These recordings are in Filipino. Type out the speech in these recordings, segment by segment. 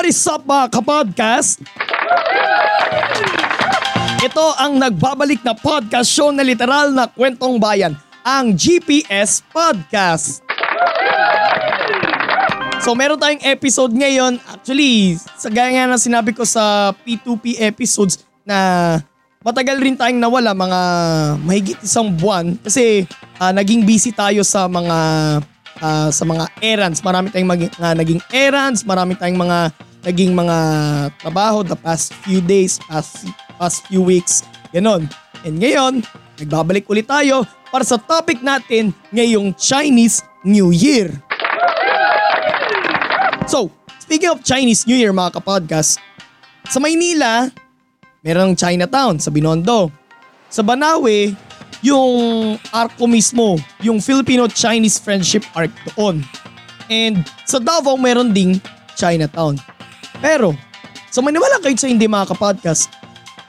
What is up mga kapodcast? Ito ang nagbabalik na podcast show na literal na kwentong bayan, ang GPS Podcast. So meron tayong episode ngayon. Actually, sa gaya nga na sinabi ko sa P2P episodes na matagal rin tayong nawala mga mahigit isang buwan kasi ah, naging busy tayo sa mga ah, sa mga errands. Marami tayong mag- nga naging errands, marami tayong mga naging mga trabaho the past few days, past, past few weeks. Ganon. And ngayon, nagbabalik ulit tayo para sa topic natin ngayong Chinese New Year. So, speaking of Chinese New Year mga kapodcast, sa Maynila, merong Chinatown sa Binondo. Sa Banawe, yung arco mismo, yung Filipino-Chinese Friendship Arc doon. And sa Davao, meron ding Chinatown. Pero, sa maniwala kayo sa hindi mga kapodcast,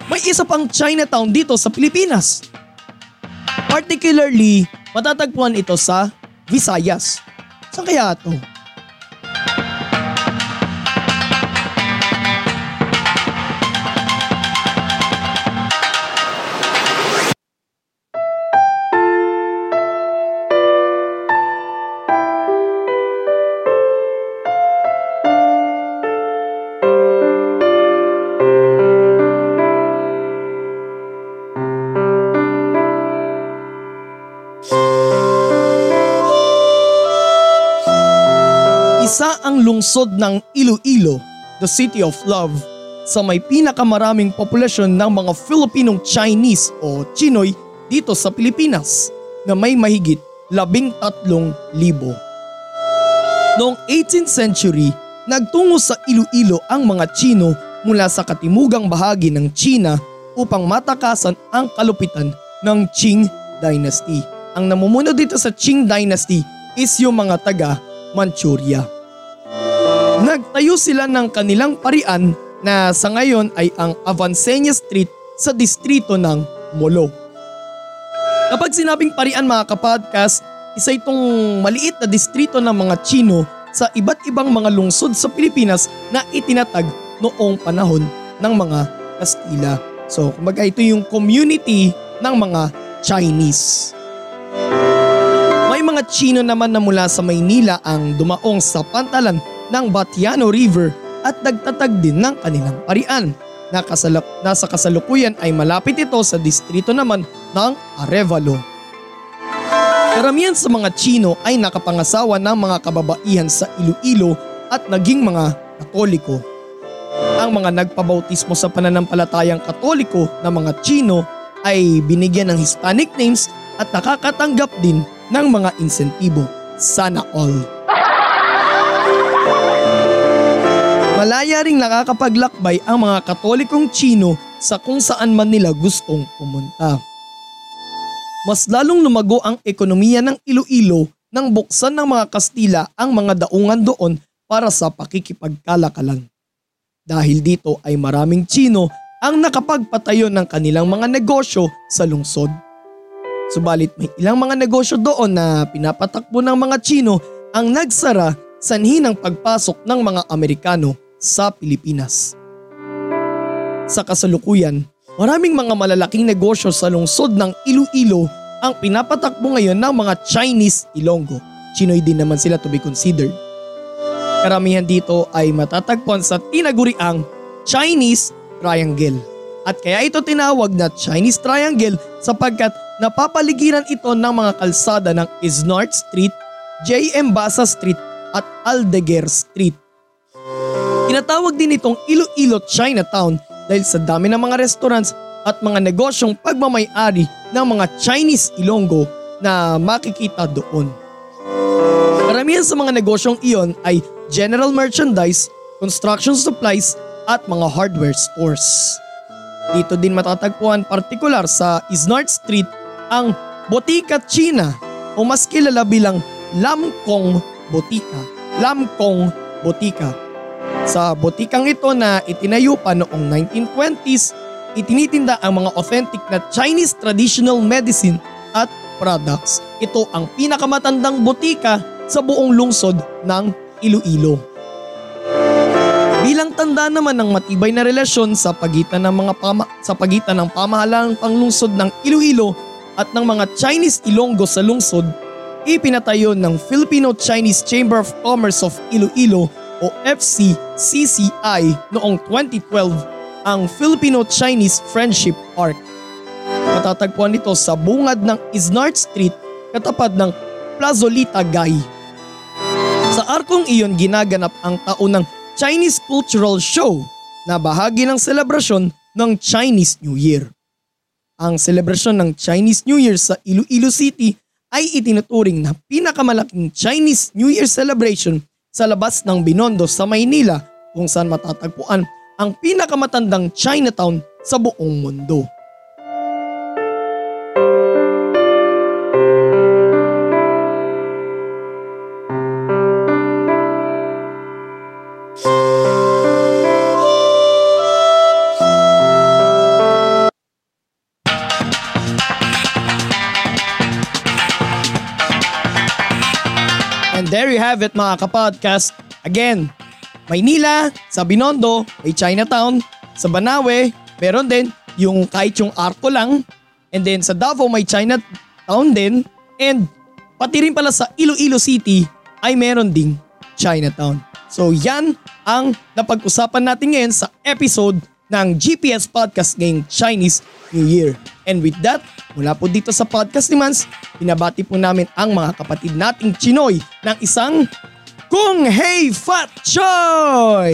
may isa pang Chinatown dito sa Pilipinas. Particularly, matatagpuan ito sa Visayas. Saan kaya ito? Lungsod ng Iloilo, the City of Love, sa may pinakamaraming populasyon ng mga Filipinong Chinese o Chinoy dito sa Pilipinas na may mahigit labing tatlong libo. Noong 18th century, nagtungo sa Iloilo ang mga Chino mula sa katimugang bahagi ng China upang matakasan ang kalupitan ng Qing Dynasty. Ang namumuno dito sa Qing Dynasty is yung mga taga Manchuria. Nagtayo sila ng kanilang parian na sa ngayon ay ang Avancenia Street sa distrito ng Molo. Kapag sinabing parian mga kapodcast, isa itong maliit na distrito ng mga Chino sa iba't ibang mga lungsod sa Pilipinas na itinatag noong panahon ng mga Kastila. So kumbaga ito yung community ng mga Chinese. May mga Chino naman na mula sa Maynila ang dumaong sa pantalan ng Batiano River at nagtatag din ng kanilang parian. Nakasalap, nasa kasalukuyan ay malapit ito sa distrito naman ng Arevalo. Karamihan sa mga Chino ay nakapangasawa ng mga kababaihan sa Iloilo at naging mga Katoliko. Ang mga nagpabautismo sa pananampalatayang Katoliko na mga Chino ay binigyan ng Hispanic names at nakakatanggap din ng mga insentibo. Sana all. Malaya ring nakakapaglakbay ang mga katolikong Chino sa kung saan man nila gustong pumunta. Mas lalong lumago ang ekonomiya ng Iloilo nang buksan ng mga Kastila ang mga daungan doon para sa pakikipagkalakalan. Dahil dito ay maraming Chino ang nakapagpatayo ng kanilang mga negosyo sa lungsod. Subalit may ilang mga negosyo doon na pinapatakbo ng mga Chino ang nagsara sanhi ng pagpasok ng mga Amerikano sa Pilipinas. Sa kasalukuyan, maraming mga malalaking negosyo sa lungsod ng Iloilo ang pinapatakbo ngayon ng mga Chinese Ilonggo. Chinoy din naman sila to be considered. Karamihan dito ay matatagpuan sa tinaguriang Chinese Triangle. At kaya ito tinawag na Chinese Triangle sapagkat napapaligiran ito ng mga kalsada ng Isnart Street, J.M. Basa Street at Aldeguer Street. Tinatawag din itong Iloilo Chinatown dahil sa dami ng mga restaurants at mga negosyong pagmamay-ari ng mga Chinese Ilonggo na makikita doon. Karamihan sa mga negosyong iyon ay general merchandise, construction supplies at mga hardware stores. Dito din matatagpuan partikular sa Isnart Street ang Botika China o mas kilala bilang Lamkong Botika. Lamkong Botika. Sa botikang ito na itinayo pa noong 1920s, itinitinda ang mga authentic na Chinese traditional medicine at products. Ito ang pinakamatandang botika sa buong lungsod ng Iloilo. Bilang tanda naman ng matibay na relasyon sa pagitan ng mga pama, sa pagitan ng pamahalang panglungsod ng Iloilo at ng mga Chinese Ilonggo sa lungsod, ipinatayo ng Filipino-Chinese Chamber of Commerce of Iloilo o FCCCI noong 2012 ang Filipino-Chinese Friendship Park. Matatagpuan ito sa bungad ng Isnart Street katapat ng Plazolita Gay. Sa arkong iyon ginaganap ang taon ng Chinese Cultural Show na bahagi ng selebrasyon ng Chinese New Year. Ang selebrasyon ng Chinese New Year sa Iloilo City ay itinuturing na pinakamalaking Chinese New Year celebration sa labas ng Binondo sa Maynila kung saan matatagpuan ang pinakamatandang Chinatown sa buong mundo. You have it mga kapodcast. Again, Maynila, sa Binondo, may Chinatown. Sa Banawe, meron din yung kahit yung arko lang. And then sa Davao may Chinatown din. And pati rin pala sa Iloilo City ay meron ding Chinatown. So yan ang napag-usapan natin ngayon sa episode ng GPS Podcast ngayong Chinese New Year. And with that, mula po dito sa podcast ni Mans, pinabati po namin ang mga kapatid nating Chinoy ng isang Kung Hey Fat Choy!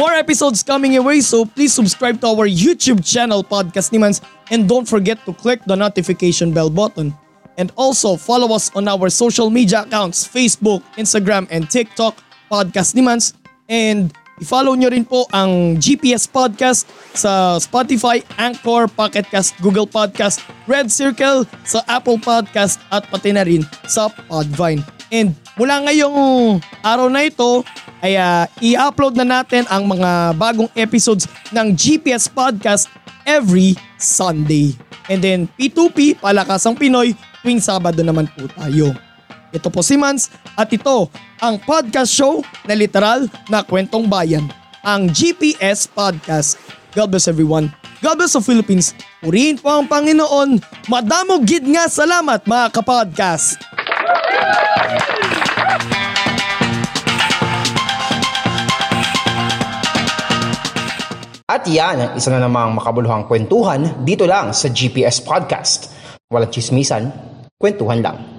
More episodes coming your way so please subscribe to our YouTube channel Podcast ni Mans and don't forget to click the notification bell button. And also follow us on our social media accounts Facebook, Instagram, and TikTok Podcast ni Mans. And i-follow nyo rin po ang GPS Podcast sa Spotify, Anchor, Pocket Cast, Google Podcast, Red Circle, sa Apple Podcast at pati na rin sa Podvine. And mula ngayong araw na ito ay ah, i-upload na natin ang mga bagong episodes ng GPS Podcast every Sunday. And then P2P, Palakasang Pinoy, tuwing Sabado naman po tayo. Ito po si Mans at ito ang podcast show na literal na kwentong bayan, ang GPS Podcast. God bless everyone. God bless the Philippines. Purihin po ang Panginoon. Madamo gid nga salamat mga kapodcast. At yan ang isa na namang makabuluhang kwentuhan dito lang sa GPS Podcast. Walang chismisan, kwentuhan lang.